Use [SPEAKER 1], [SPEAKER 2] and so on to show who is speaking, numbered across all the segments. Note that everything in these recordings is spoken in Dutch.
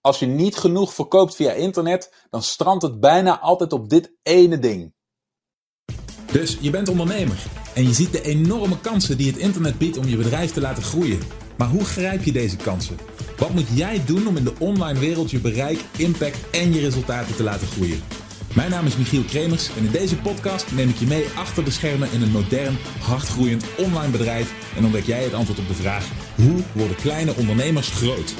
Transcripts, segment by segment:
[SPEAKER 1] Als je niet genoeg verkoopt via internet, dan strandt het bijna altijd op dit ene ding.
[SPEAKER 2] Dus je bent ondernemer en je ziet de enorme kansen die het internet biedt om je bedrijf te laten groeien. Maar hoe grijp je deze kansen? Wat moet jij doen om in de online wereld je bereik, impact en je resultaten te laten groeien? Mijn naam is Michiel Kremers en in deze podcast neem ik je mee achter de schermen in een modern, hardgroeiend online bedrijf en ontdek jij het antwoord op de vraag: hoe worden kleine ondernemers groot?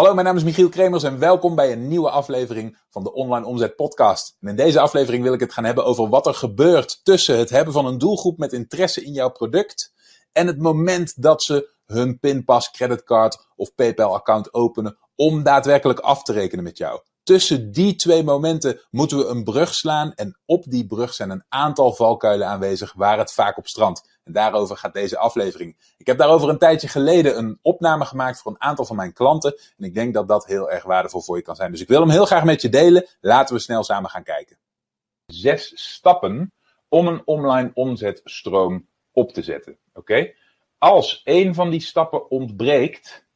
[SPEAKER 1] Hallo, mijn naam is Michiel Kremers en welkom bij een nieuwe aflevering van de Online Omzet Podcast. In deze aflevering wil ik het gaan hebben over wat er gebeurt tussen het hebben van een doelgroep met interesse in jouw product en het moment dat ze hun pinpas, creditcard of PayPal-account openen om daadwerkelijk af te rekenen met jou. Tussen die twee momenten moeten we een brug slaan en op die brug zijn een aantal valkuilen aanwezig waar het vaak op strandt. En daarover gaat deze aflevering. Ik heb daarover een tijdje geleden een opname gemaakt voor een aantal van mijn klanten en ik denk dat dat heel erg waardevol voor je kan zijn. Dus ik wil hem heel graag met je delen. Laten we snel samen gaan kijken. Zes stappen om een online omzetstroom op te zetten. Oké? Als een van die stappen ontbreekt,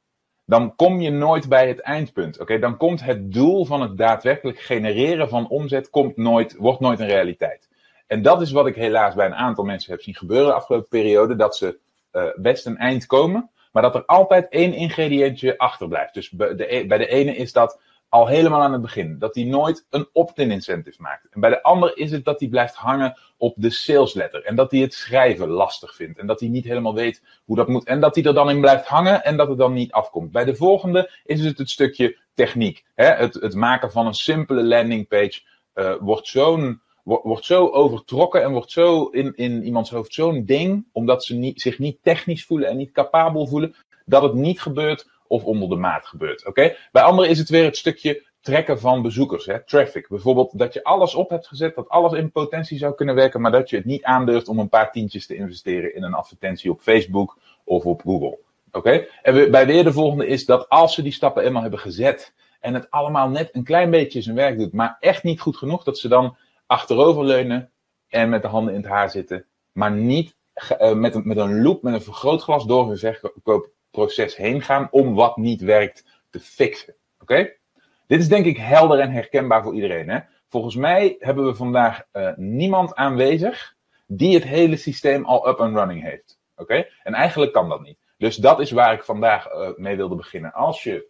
[SPEAKER 1] dan kom je nooit bij het eindpunt. Oké, dan komt het doel van het daadwerkelijk genereren van omzet komt nooit, wordt nooit een realiteit. En dat is wat ik helaas bij een aantal mensen heb zien gebeuren de afgelopen periode, dat ze uh, best een eind komen, maar dat er altijd één ingrediëntje achterblijft. Dus bij de, e, bij de ene is dat al helemaal aan het begin. Dat hij nooit een opt-in incentive maakt. En bij de ander is het dat hij blijft hangen op de sales letter. En dat hij het schrijven lastig vindt. En dat hij niet helemaal weet hoe dat moet. En dat hij er dan in blijft hangen en dat het dan niet afkomt. Bij de volgende is het het stukje techniek. Hè? Het, het maken van een simpele landingpage uh, wordt zo'n wordt zo overtrokken en wordt zo in, in iemands hoofd zo'n ding, omdat ze niet, zich niet technisch voelen en niet capabel voelen, dat het niet gebeurt of onder de maat gebeurt. Oké? Bij anderen is het weer het stukje trekken van bezoekers, hè? traffic. Bijvoorbeeld dat je alles op hebt gezet, dat alles in potentie zou kunnen werken, maar dat je het niet aandurft om een paar tientjes te investeren in een advertentie op Facebook of op Google. Oké? En bij weer de volgende is dat als ze die stappen eenmaal hebben gezet en het allemaal net een klein beetje zijn werk doet, maar echt niet goed genoeg, dat ze dan achteroverleunen en met de handen in het haar zitten, maar niet uh, met, een, met een loop, met een vergrootglas door hun verkoop proces heen gaan om wat niet werkt te fixen. Oké? Dit is denk ik helder en herkenbaar voor iedereen. Hè? Volgens mij hebben we vandaag uh, niemand aanwezig die het hele systeem al up and running heeft. Oké? En eigenlijk kan dat niet. Dus dat is waar ik vandaag uh, mee wilde beginnen. Als je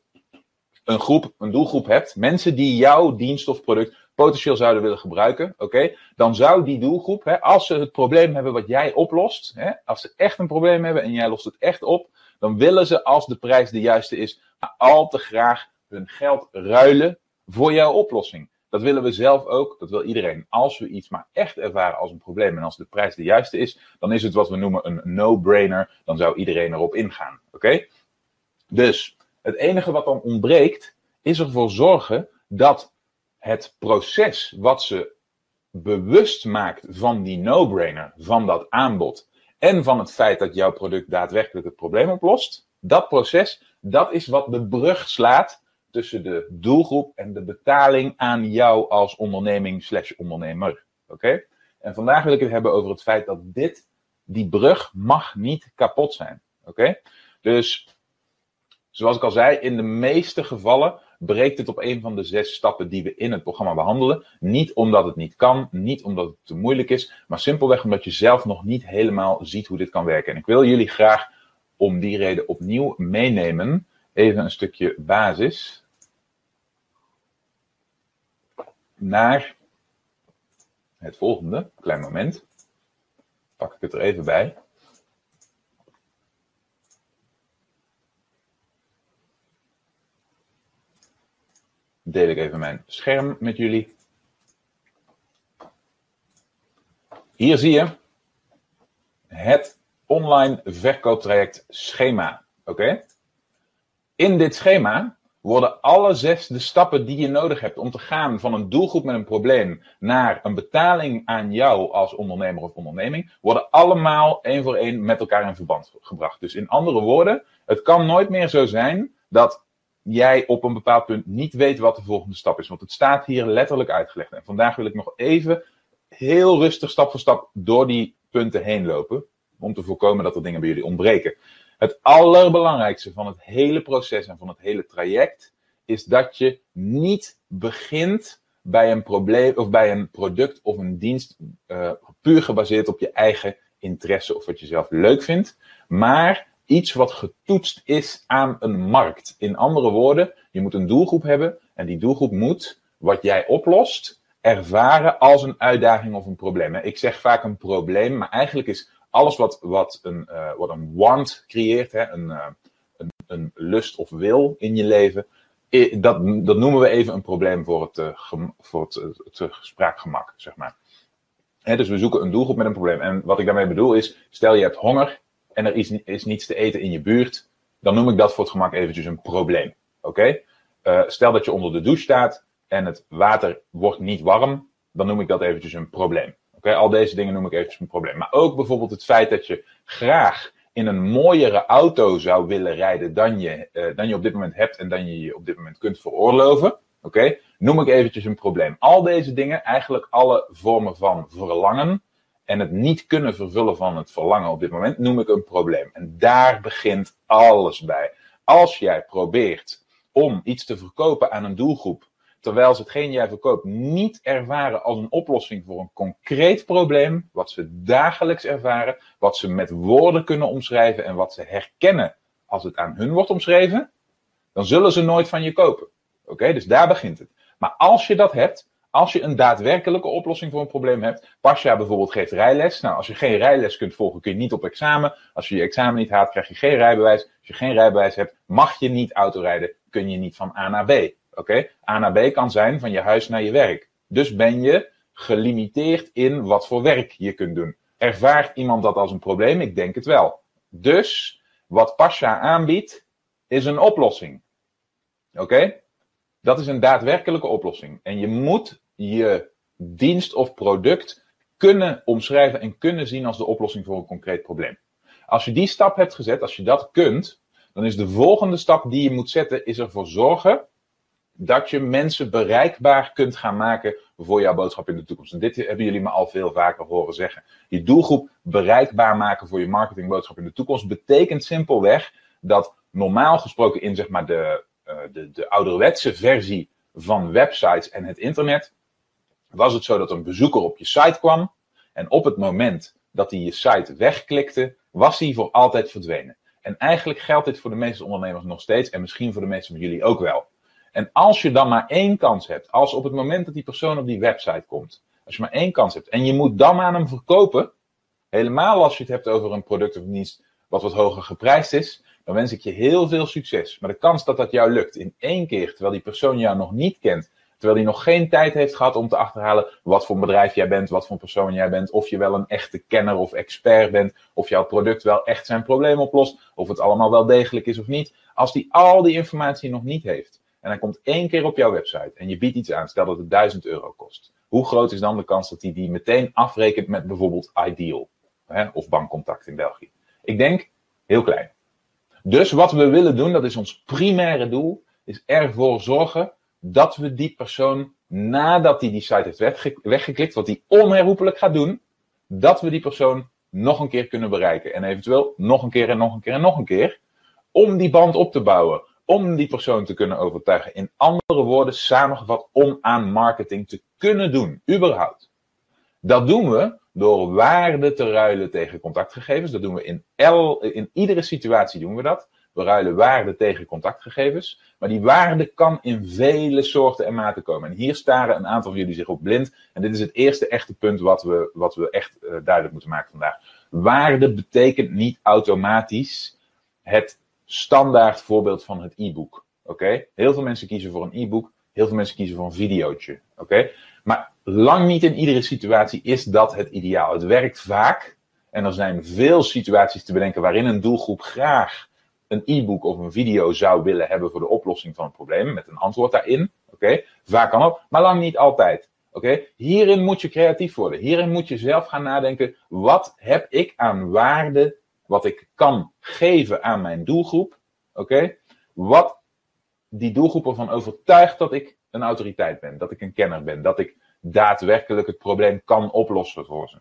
[SPEAKER 1] een groep, een doelgroep hebt, mensen die jouw dienst of product potentieel zouden willen gebruiken, oké, dan zou die doelgroep, hè, als ze het probleem hebben wat jij oplost, hè, als ze echt een probleem hebben en jij lost het echt op, dan willen ze, als de prijs de juiste is, al te graag hun geld ruilen voor jouw oplossing. Dat willen we zelf ook, dat wil iedereen. Als we iets maar echt ervaren als een probleem en als de prijs de juiste is, dan is het wat we noemen een no-brainer. Dan zou iedereen erop ingaan. Oké? Dus het enige wat dan ontbreekt, is ervoor zorgen dat het proces wat ze bewust maakt van die no-brainer, van dat aanbod, en van het feit dat jouw product daadwerkelijk het probleem oplost, dat proces, dat is wat de brug slaat tussen de doelgroep en de betaling aan jou als onderneming slash ondernemer. Oké? En vandaag wil ik het hebben over het feit dat dit, die brug mag niet kapot zijn. Oké? Dus, zoals ik al zei, in de meeste gevallen breekt het op een van de zes stappen die we in het programma behandelen. Niet omdat het niet kan, niet omdat het te moeilijk is, maar simpelweg omdat je zelf nog niet helemaal ziet hoe dit kan werken. En ik wil jullie graag om die reden opnieuw meenemen. Even een stukje basis. Naar het volgende. Klein moment. Pak ik het er even bij. Deel ik even mijn scherm met jullie. Hier zie je het online verkooptraject schema. Oké? In dit schema worden alle zes de stappen die je nodig hebt om te gaan van een doelgroep met een probleem naar een betaling aan jou als ondernemer of onderneming, worden allemaal één voor één met elkaar in verband gebracht. Dus in andere woorden, het kan nooit meer zo zijn dat jij op een bepaald punt niet weet wat de volgende stap is. Want het staat hier letterlijk uitgelegd. En vandaag wil ik nog even heel rustig stap voor stap door die punten heen lopen. Om te voorkomen dat er dingen bij jullie ontbreken. Het allerbelangrijkste van het hele proces en van het hele traject is dat je niet begint bij een probleem of bij een product of een dienst uh, puur gebaseerd op je eigen interesse of wat je zelf leuk vindt, maar iets wat getoetst is aan een markt. In andere woorden, je moet een doelgroep hebben en die doelgroep moet wat jij oplost ervaren als een uitdaging of een probleem. Ik zeg vaak een probleem, maar eigenlijk is alles wat, wat, een, uh, wat een want creëert, hè, een, uh, een, een, lust of wil in je leven, dat, dat noemen we even een probleem voor het, uh, voor het, het, spraakgemak, zeg maar. Dus we zoeken een doelgroep met een probleem. En wat ik daarmee bedoel is, stel je hebt honger en er is, is niets te eten in je buurt, dan noem ik dat voor het gemak eventjes een probleem. Oké? Okay? stel dat je onder de douche staat en het water wordt niet warm, dan noem ik dat eventjes een probleem. Oké, al deze dingen noem ik eventjes een probleem. Maar ook bijvoorbeeld het feit dat je graag in een mooiere auto zou willen rijden dan je, uh, dan je op dit moment hebt en dan je je op dit moment kunt veroorloven. Oké, noem ik eventjes een probleem. Al deze dingen, eigenlijk alle vormen van verlangen en het niet kunnen vervullen van het verlangen op dit moment, noem ik een probleem. En daar begint alles bij. Als jij probeert om iets te verkopen aan een doelgroep terwijl ze hetgeen jij verkoopt niet ervaren als een oplossing voor een concreet probleem, wat ze dagelijks ervaren, wat ze met woorden kunnen omschrijven en wat ze herkennen als het aan hun wordt omschreven, dan zullen ze nooit van je kopen. Oké, dus daar begint het. Maar als je dat hebt, als je een daadwerkelijke oplossing voor een probleem hebt, Pasja bijvoorbeeld geeft rijles. Nou, als je geen rijles kunt volgen, kun je niet op examen. Als je je examen niet haalt, krijg je geen rijbewijs. Als je geen rijbewijs hebt, mag je niet autorijden, kun je niet van A naar B. Oké? A naar B kan zijn van je huis naar je werk. Dus ben je gelimiteerd in wat voor werk je kunt doen. Ervaart iemand dat als een probleem? Ik denk het wel. Dus wat Pasha aanbiedt, is een oplossing. Oké? Dat is een daadwerkelijke oplossing. En je moet je dienst of product kunnen omschrijven en kunnen zien als de oplossing voor een concreet probleem. Als je die stap hebt gezet, als je dat kunt, dan is de volgende stap die je moet zetten, is ervoor zorgen dat je mensen bereikbaar kunt gaan maken voor jouw boodschap in de toekomst. En dit hebben jullie me al veel vaker horen zeggen. Je doelgroep bereikbaar maken voor je marketingboodschap in de toekomst betekent simpelweg dat normaal gesproken in zeg maar de, uh, de, de ouderwetse versie van websites en het internet was het zo dat een bezoeker op je site kwam en op het moment dat hij je site wegklikte, was hij voor altijd verdwenen. En eigenlijk geldt dit voor de meeste ondernemers nog steeds en misschien voor de meeste van jullie ook wel. En als je dan maar één kans hebt, als op het moment dat die persoon op die website komt, als je maar één kans hebt en je moet dan aan hem verkopen, helemaal als je het hebt over een product of dienst wat wat hoger geprijsd is, dan wens ik je heel veel succes. Maar de kans dat dat jou lukt in één keer, terwijl die persoon jou nog niet kent, terwijl die nog geen tijd heeft gehad om te achterhalen wat voor bedrijf jij bent, wat voor persoon jij bent, of je wel een echte kenner of expert bent, of jouw product wel echt zijn probleem oplost, of het allemaal wel degelijk is of niet. Als die al die informatie nog niet heeft, en hij komt één keer op jouw website en je biedt iets aan, stel dat het 1000 euro kost. Hoe groot is dan de kans dat hij die meteen afrekent met bijvoorbeeld Ideal hè, of Bankcontact in België? Ik denk heel klein. Dus wat we willen doen, dat is ons primaire doel, is ervoor zorgen dat we die persoon, nadat hij die site heeft weggeklikt, wat hij onherroepelijk gaat doen, dat we die persoon nog een keer kunnen bereiken. En eventueel nog een keer en nog een keer en nog een keer. Om die band op te bouwen om die persoon te kunnen overtuigen. In andere woorden, samengevat, om aan marketing te kunnen doen, überhaupt. Dat doen we door waarde te ruilen tegen contactgegevens. Dat doen we in, el, in iedere situatie doen we dat. We ruilen waarde tegen contactgegevens. Maar die waarde kan in vele soorten en maten komen. En hier staren een aantal van jullie zich op blind. En dit is het eerste echte punt wat we, wat we echt uh, duidelijk moeten maken vandaag. Waarde betekent niet automatisch het standaard voorbeeld van het e-book. Oké? Heel veel mensen kiezen voor een e-book, heel veel mensen kiezen voor een videootje. Oké? Maar lang niet in iedere situatie is dat het ideaal. Het werkt vaak en er zijn veel situaties te bedenken waarin een doelgroep graag een e-book of een video zou willen hebben voor de oplossing van het probleem, met een antwoord daarin. Oké? Vaak kan ook, maar lang niet altijd. Oké? Hierin moet je creatief worden. Hierin moet je zelf gaan nadenken: wat heb ik aan waarde wat ik kan geven aan mijn doelgroep, oké, wat die doelgroep ervan overtuigt dat ik een autoriteit ben, dat ik een kenner ben, dat ik daadwerkelijk het probleem kan oplossen voor ze.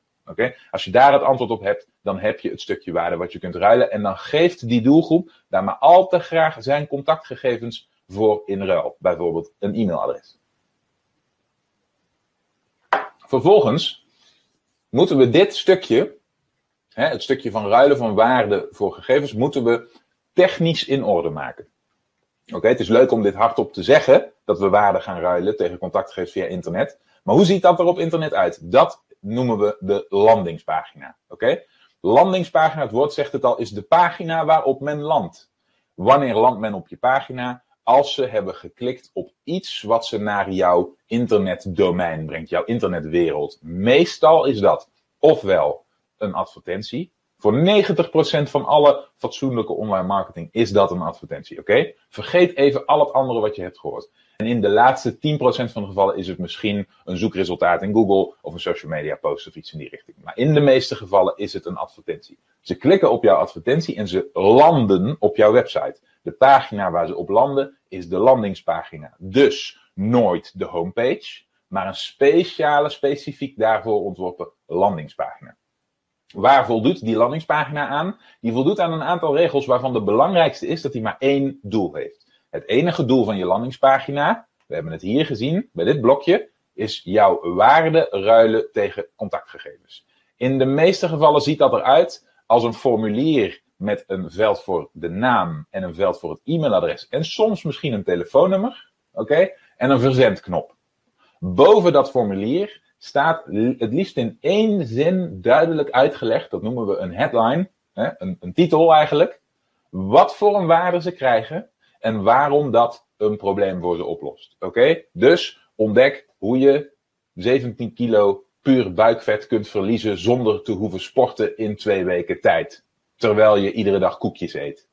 [SPEAKER 1] Als je daar het antwoord op hebt, dan heb je het stukje waarde wat je kunt ruilen. En dan geeft die doelgroep daar maar al te graag zijn contactgegevens voor in ruil. Bijvoorbeeld een e-mailadres. Vervolgens moeten we dit stukje, hè, het stukje van ruilen van waarde voor gegevens, moeten we technisch in orde maken. Oké, het is leuk om dit hardop te zeggen, dat we waarde gaan ruilen tegen contactgegevens via internet. Maar hoe ziet dat er op internet uit? Dat noemen we de landingspagina. Oké? Landingspagina, het woord zegt het al, is de pagina waarop men landt. Wanneer landt men op je pagina? Als ze hebben geklikt op iets wat ze naar jouw internetdomein brengt, jouw internetwereld. Meestal is dat ofwel een advertentie. Voor 90% van alle fatsoenlijke online marketing is dat een advertentie. Oké? Vergeet even al het andere wat je hebt gehoord. En in de laatste 10% van de gevallen is het misschien een zoekresultaat in Google of een social media post of iets in die richting. Maar in de meeste gevallen is het een advertentie. Ze klikken op jouw advertentie en ze landen op jouw website. De pagina waar ze op landen is de landingspagina. Dus nooit de homepage, maar een speciale, specifiek daarvoor ontworpen landingspagina. Waar voldoet die landingspagina aan? Die voldoet aan een aantal regels waarvan de belangrijkste is dat hij maar één doel heeft. Het enige doel van je landingspagina, we hebben het hier gezien bij dit blokje, is jouw waarde ruilen tegen contactgegevens. In de meeste gevallen ziet dat eruit als een formulier met een veld voor de naam en een veld voor het e-mailadres en soms misschien een telefoonnummer, oké, en een verzendknop. Boven dat formulier staat het liefst in één zin duidelijk uitgelegd, dat noemen we een headline, hè, een, een titel eigenlijk, wat voor een waarde ze krijgen en waarom dat een probleem voor ze oplost. Oké? Dus ontdek hoe je 17 kilo puur buikvet kunt verliezen zonder te hoeven sporten in twee weken tijd. Terwijl je iedere dag koekjes eet.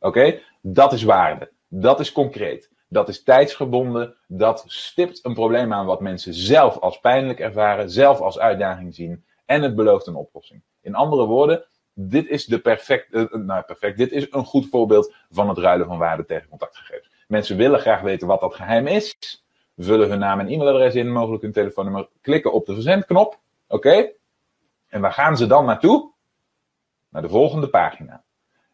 [SPEAKER 1] Oké? Dat is waarde. Dat is concreet. Dat is tijdsgebonden. Dat stipt een probleem aan wat mensen zelf als pijnlijk ervaren, zelf als uitdaging zien. En het belooft een oplossing. In andere woorden, dit is de perfect, uh, nou perfect, dit is een goed voorbeeld van het ruilen van waarde tegen contactgegevens. Mensen willen graag weten wat dat geheim is, vullen hun naam en e-mailadres in, mogelijk hun telefoonnummer, klikken op de verzendknop, oké? En waar gaan ze dan naartoe? Naar de volgende pagina.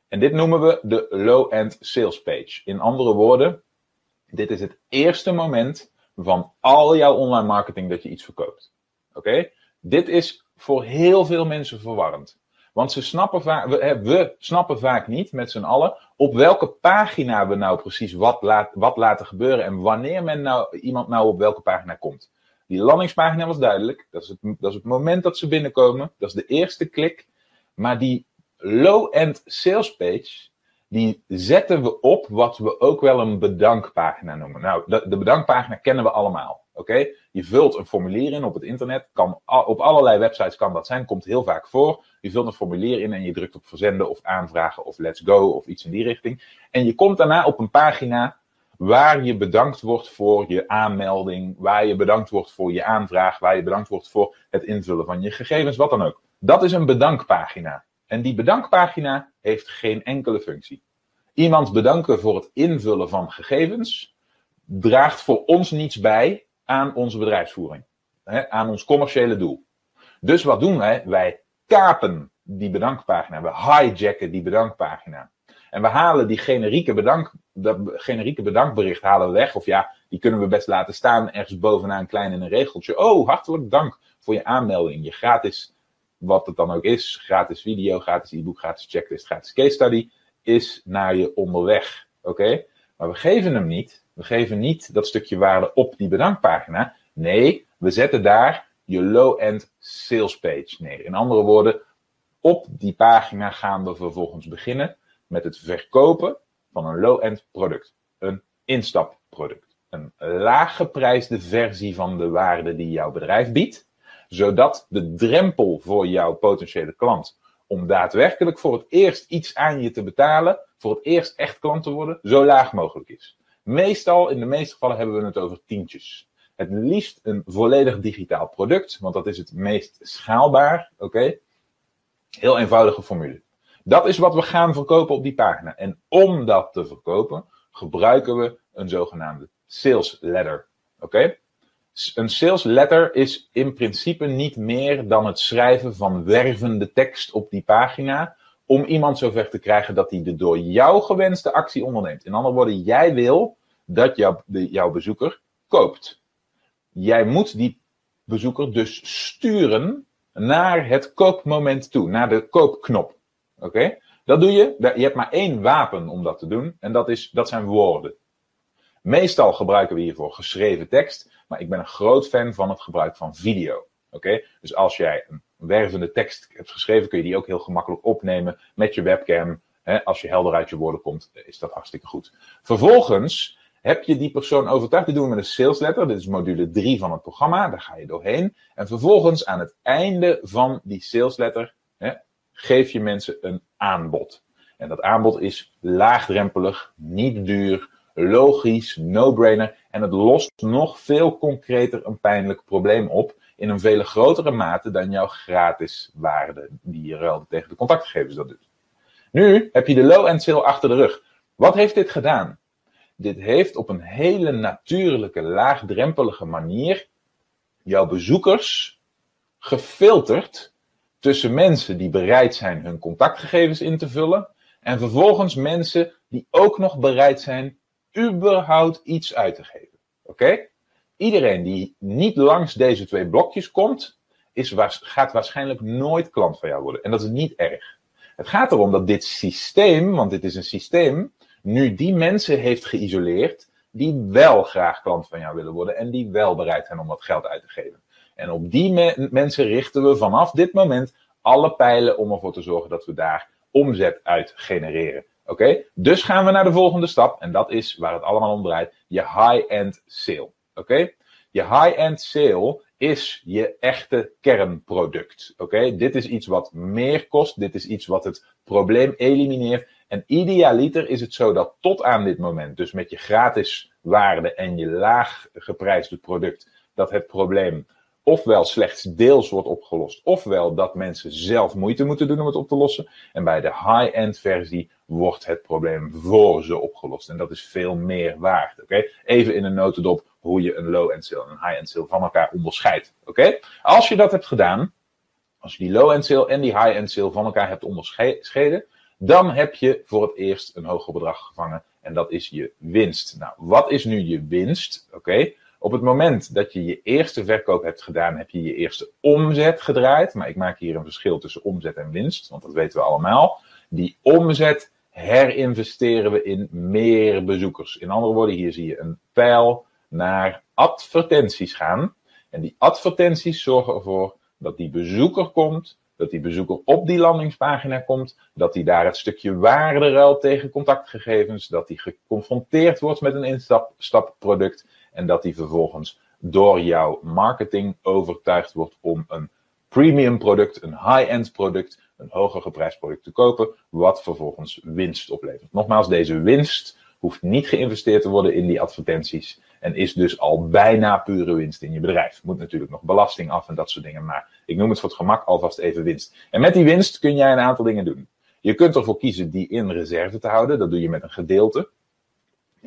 [SPEAKER 1] En dit noemen we de low-end sales page. In andere woorden, dit is het eerste moment van al jouw online marketing dat je iets verkoopt. Oké? Dit is voor heel veel mensen verwarrend. Want ze snappen vaak, we, we snappen vaak niet met z'n allen op welke pagina we nou precies wat, laat, wat laten gebeuren en wanneer men nou, iemand nou op welke pagina komt. Die landingspagina was duidelijk. Dat is, het, dat is het moment dat ze binnenkomen. Dat is de eerste klik. Maar die low-end sales page, die zetten we op wat we ook wel een bedankpagina noemen. Nou, de, de bedankpagina kennen we allemaal. Oké? Je vult een formulier in op het internet. Kan, op allerlei websites kan dat zijn. Komt heel vaak voor. Je vult een formulier in en je drukt op verzenden of aanvragen of let's go of iets in die richting. En je komt daarna op een pagina waar je bedankt wordt voor je aanmelding. Waar je bedankt wordt voor je aanvraag. Waar je bedankt wordt voor het invullen van je gegevens. Wat dan ook. Dat is een bedankpagina. En die bedankpagina heeft geen enkele functie. Iemand bedanken voor het invullen van gegevens draagt voor ons niets bij aan onze bedrijfsvoering, hè, aan ons commerciële doel. Dus wat doen wij? Wij kapen die bedankpagina, we hijacken die bedankpagina. En we halen die generieke, bedank, dat generieke bedankbericht halen we weg. Of ja, die kunnen we best laten staan ergens bovenaan klein in een regeltje. Oh, hartelijk dank voor je aanmelding. Je gratis, wat het dan ook is, gratis video, gratis e-book, gratis checklist, gratis case study, is naar je onderweg. Oké? Maar we geven hem niet we geven niet dat stukje waarde op die bedankpagina. Nee, we zetten daar je low-end sales page neer. In andere woorden, op die pagina gaan we vervolgens beginnen met het verkopen van een low-end product. Een instapproduct. Een laaggeprijsde versie van de waarde die jouw bedrijf biedt. Zodat de drempel voor jouw potentiële klant om daadwerkelijk voor het eerst iets aan je te betalen, voor het eerst echt klant te worden, zo laag mogelijk is. Meestal, in de meeste gevallen, hebben we het over tientjes. Het liefst een volledig digitaal product, want dat is het meest schaalbaar. Oké? Heel eenvoudige formule. Dat is wat we gaan verkopen op die pagina. En om dat te verkopen, gebruiken we een zogenaamde sales ladder. Oké? Een sales letter is in principe niet meer dan het schrijven van wervende tekst op die pagina. Om iemand zover te krijgen dat hij de door jou gewenste actie onderneemt. In andere woorden, jij wil dat jouw, de, jouw bezoeker koopt. Jij moet die bezoeker dus sturen naar het koopmoment toe, naar de koopknop. Oké? Dat doe je. Je hebt maar één wapen om dat te doen. En dat, is, dat zijn woorden. Meestal gebruiken we hiervoor geschreven tekst. Maar ik ben een groot fan van het gebruik van video. Oké? Dus als jij een wervende tekst hebt geschreven, kun je die ook heel gemakkelijk opnemen met je webcam. als je helder uit je woorden komt, is dat hartstikke goed. Vervolgens heb je die persoon overtuigd. Dit doen we met een sales letter. Dit is module 3 van het programma. Daar ga je doorheen. En vervolgens aan het einde van die sales letter geef je mensen een aanbod. En dat aanbod is laagdrempelig, niet duur, logisch, no-brainer. En het lost nog veel concreter een pijnlijk probleem op. In een veel grotere mate dan jouw gratis waarde die je ruilde tegen de contactgegevens dat doet. Nu heb je de low-end sale achter de rug. Wat heeft dit gedaan? Dit heeft op een hele natuurlijke, laagdrempelige manier jouw bezoekers gefilterd tussen mensen die bereid zijn hun contactgegevens in te vullen en vervolgens mensen die ook nog bereid zijn überhaupt iets uit te geven. Oké? Iedereen die niet langs deze twee blokjes komt, is, gaat waarschijnlijk nooit klant van jou worden. En dat is niet erg. Het gaat erom dat dit systeem, want dit is een systeem, nu die mensen heeft geïsoleerd die wel graag klant van jou willen worden en die wel bereid zijn om wat geld uit te geven. En op die mensen richten we vanaf dit moment alle pijlen om ervoor te zorgen dat we daar omzet uit genereren. Oké, dus gaan we naar de volgende stap en dat is waar het allemaal om draait: je high-end sale. Oké, je high-end sale is je echte kernproduct. Oké, dit is iets wat meer kost, dit is iets wat het probleem elimineert. En idealiter is het zo dat tot aan dit moment, dus met je gratis waarde en je laag geprijsde product, dat het probleem ofwel slechts deels wordt opgelost, ofwel dat mensen zelf moeite moeten doen om het op te lossen. En bij de high-end versie wordt het probleem voor ze opgelost. En dat is veel meer waard. Oké? Even in een notendop hoe je een low-end sale en een high-end sale van elkaar onderscheidt. Oké? Als je dat hebt gedaan, als je die low-end sale en die high-end sale van elkaar hebt onderscheiden, dan heb je voor het eerst een hoger bedrag gevangen. En dat is je winst. Nou, wat is nu je winst? Oké. Op het moment dat je je eerste verkoop hebt gedaan, heb je je eerste omzet gedraaid. Maar ik maak hier een verschil tussen omzet en winst, want dat weten we allemaal. Die omzet herinvesteren we in meer bezoekers. In andere woorden, hier zie je een pijl naar advertenties gaan. En die advertenties zorgen ervoor dat die bezoeker komt, dat die bezoeker op die landingspagina komt, dat hij daar het stukje waarde ruilt tegen contactgegevens, dat hij geconfronteerd wordt met een instapproduct en dat hij vervolgens door jouw marketing overtuigd wordt om een premium product, een high-end product, een hoger geprijsd product te kopen, wat vervolgens winst oplevert. Nogmaals, deze winst hoeft niet geïnvesteerd te worden in die advertenties en is dus al bijna pure winst in je bedrijf. Moet natuurlijk nog belasting af en dat soort dingen, maar ik noem het voor het gemak alvast even winst. En met die winst kun jij een aantal dingen doen. Je kunt ervoor kiezen die in reserve te houden, dat doe je met een gedeelte.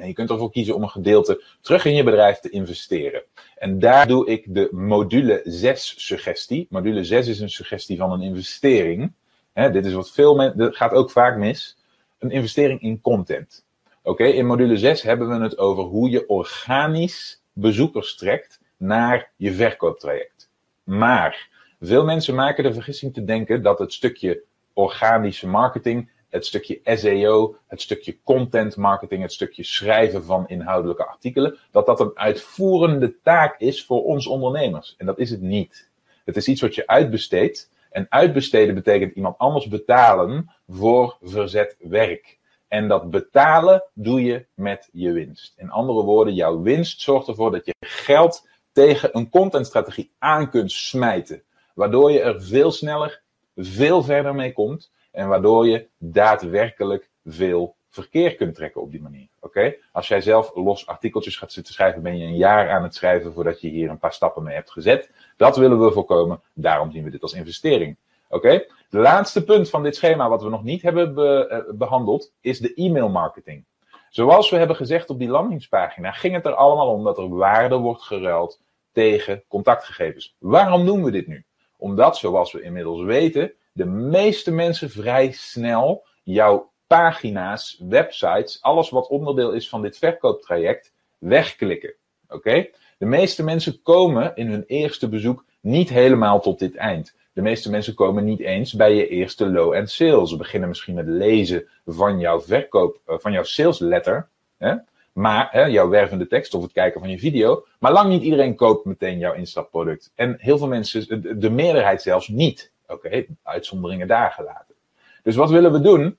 [SPEAKER 1] Je kunt ervoor kiezen om een gedeelte terug in je bedrijf te investeren. En daar doe ik de module 6 suggestie. Module 6 is een suggestie van een investering. dit is wat veel mensen, gaat ook vaak mis. Een investering in content. Oké, in module 6 hebben we het over hoe je organisch bezoekers trekt naar je verkooptraject. Maar veel mensen maken de vergissing te denken dat het stukje organische marketing het stukje SEO, het stukje content marketing, het stukje schrijven van inhoudelijke artikelen, dat dat een uitvoerende taak is voor ons ondernemers. En dat is het niet. Het is iets wat je uitbesteedt. En uitbesteden betekent iemand anders betalen voor verzet werk. En dat betalen doe je met je winst. In andere woorden, jouw winst zorgt ervoor dat je geld tegen een contentstrategie aan kunt smijten. Waardoor je er veel sneller, veel verder mee komt. En waardoor je daadwerkelijk veel verkeer kunt trekken op die manier. Oké? Als jij zelf los artikeltjes gaat zitten schrijven, ben je een jaar aan het schrijven voordat je hier een paar stappen mee hebt gezet. Dat willen we voorkomen. Daarom zien we dit als investering. Oké? Het laatste punt van dit schema, wat we nog niet hebben eh, behandeld, is de e-mail marketing. Zoals we hebben gezegd op die landingspagina, ging het er allemaal om dat er waarde wordt geruild tegen contactgegevens. Waarom doen we dit nu? Omdat, zoals we inmiddels weten, de meeste mensen vrij snel jouw pagina's, websites, alles wat onderdeel is van dit verkooptraject, wegklikken. Oké? De meeste mensen komen in hun eerste bezoek niet helemaal tot dit eind. De meeste mensen komen niet eens bij je eerste low-end sales. Ze beginnen misschien met lezen van jouw verkoop, eh, van jouw sales letter. Hè? Maar hè, jouw wervende tekst of het kijken van je video. Maar lang niet iedereen koopt meteen jouw instapproduct. En heel veel mensen, de, meerderheid zelfs niet. Oké, uitzonderingen daar gelaten. Dus wat willen we doen?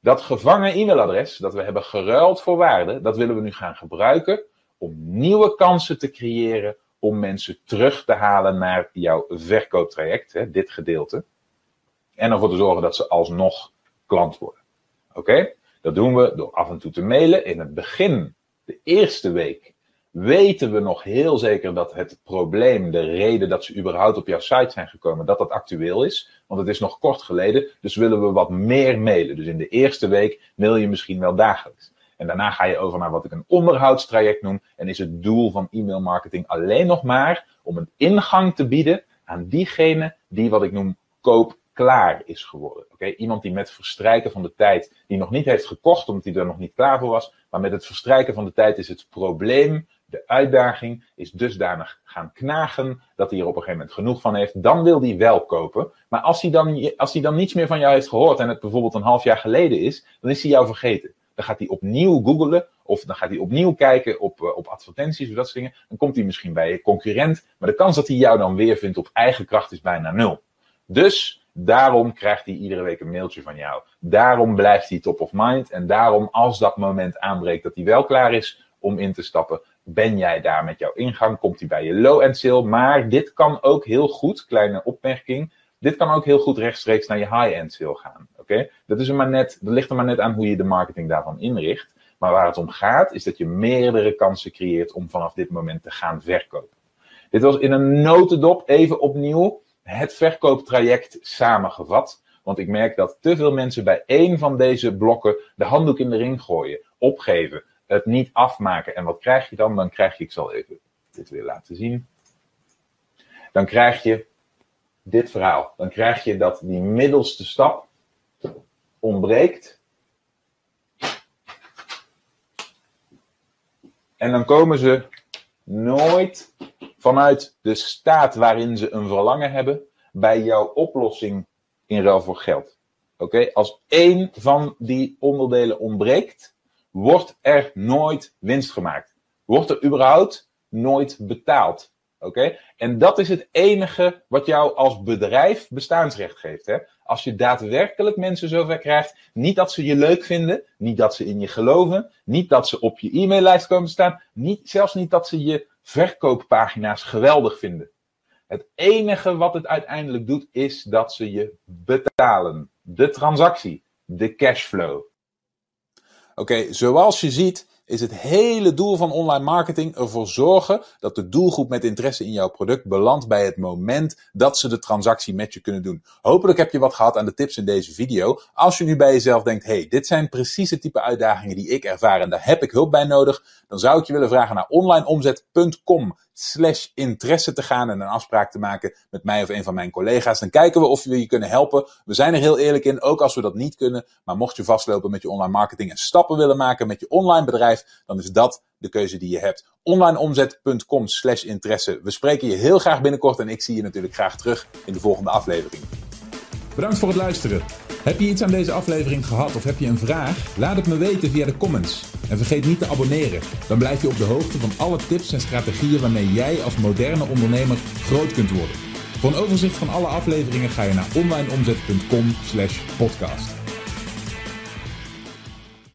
[SPEAKER 1] Dat gevangen e-mailadres, dat we hebben geruild voor waarde, dat willen we nu gaan gebruiken om nieuwe kansen te creëren om mensen terug te halen naar jouw verkooptraject, hè, dit gedeelte. En ervoor te zorgen dat ze alsnog klant worden. Oké? Dat doen we door af en toe te mailen. In het begin, de eerste week, weten we nog heel zeker dat het probleem, de reden dat ze überhaupt op jouw site zijn gekomen, dat dat actueel is. Want het is nog kort geleden, dus willen we wat meer mailen. Dus in de eerste week mail je misschien wel dagelijks. En daarna ga je over naar wat ik een onderhoudstraject noem. En is het doel van e-mail marketing alleen nog maar om een ingang te bieden aan diegene die wat ik noem koopklaar is geworden. Oké, Iemand die met verstrijken van de tijd, die nog niet heeft gekocht omdat hij er nog niet klaar voor was, maar met het verstrijken van de tijd is het probleem, de uitdaging, is dusdanig gaan knagen dat hij er op een gegeven moment genoeg van heeft. Dan wil hij wel kopen. Maar als hij dan, als hij dan niets meer van jou heeft gehoord en het bijvoorbeeld een half jaar geleden is, dan is hij jou vergeten. Dan gaat hij opnieuw googlen. Of dan gaat hij opnieuw kijken op, uh, op advertenties of dat soort dingen. Dan komt hij misschien bij je concurrent. Maar de kans dat hij jou dan weer vindt op eigen kracht is bijna nul. Dus daarom krijgt hij iedere week een mailtje van jou. Daarom blijft hij top of mind. En daarom, als dat moment aanbreekt dat hij wel klaar is om in te stappen, ben jij daar met jouw ingang. Komt hij bij je low-end sale. Maar dit kan ook heel goed, kleine opmerking. Dit kan ook heel goed rechtstreeks naar je high-end sale gaan. Oké? Dat, is er maar net, dat ligt er maar net aan hoe je de marketing daarvan inricht. Maar waar het om gaat, is dat je meerdere kansen creëert om vanaf dit moment te gaan verkopen. Dit was in een notendop even opnieuw het verkooptraject samengevat. Want ik merk dat te veel mensen bij één van deze blokken de handdoek in de ring gooien, opgeven, het niet afmaken. En wat krijg je dan? Dan krijg je, ik zal even dit weer laten zien. Dan krijg je dit verhaal. Dan krijg je dat die middelste stap ontbreekt. En dan komen ze nooit vanuit de staat waarin ze een verlangen hebben bij jouw oplossing in ruil voor geld. Oké, als één van die onderdelen ontbreekt, wordt er nooit winst gemaakt. Wordt er überhaupt nooit betaald. Oké? En dat is het enige wat jou als bedrijf bestaansrecht geeft. Hè? Als je daadwerkelijk mensen zover krijgt, niet dat ze je leuk vinden, niet dat ze in je geloven, niet dat ze op je e-maillijst komen staan, niet, zelfs niet dat ze je verkooppagina's geweldig vinden. Het enige wat het uiteindelijk doet, is dat ze je betalen. De transactie, de cashflow. Oké, zoals je ziet is het hele doel van online marketing ervoor zorgen dat de doelgroep met interesse in jouw product belandt bij het moment dat ze de transactie met je kunnen doen. Hopelijk heb je wat gehad aan de tips in deze video. Als je nu bij jezelf denkt, hey, dit zijn precies het type uitdagingen die ik ervaar en daar heb ik hulp bij nodig, dan zou ik je willen vragen naar onlineomzet.com slash interesse te gaan en een afspraak te maken met mij of een van mijn collega's. Dan kijken we of we je kunnen helpen. We zijn er heel eerlijk in, ook als we dat niet kunnen. Maar mocht je vastlopen met je online marketing en stappen willen maken met je online bedrijf, dan is dat de keuze die je hebt. Onlineomzet.com slash interesse. We spreken je heel graag binnenkort en ik zie je natuurlijk graag terug in de volgende aflevering.
[SPEAKER 2] Bedankt voor het luisteren. Heb je iets aan deze aflevering gehad of heb je een vraag? Laat het me weten via de comments. En vergeet niet te abonneren. Dan blijf je op de hoogte van alle tips en strategieën waarmee jij als moderne ondernemer groot kunt worden. Voor een overzicht van alle afleveringen ga je naar onlineomzet.com/podcast.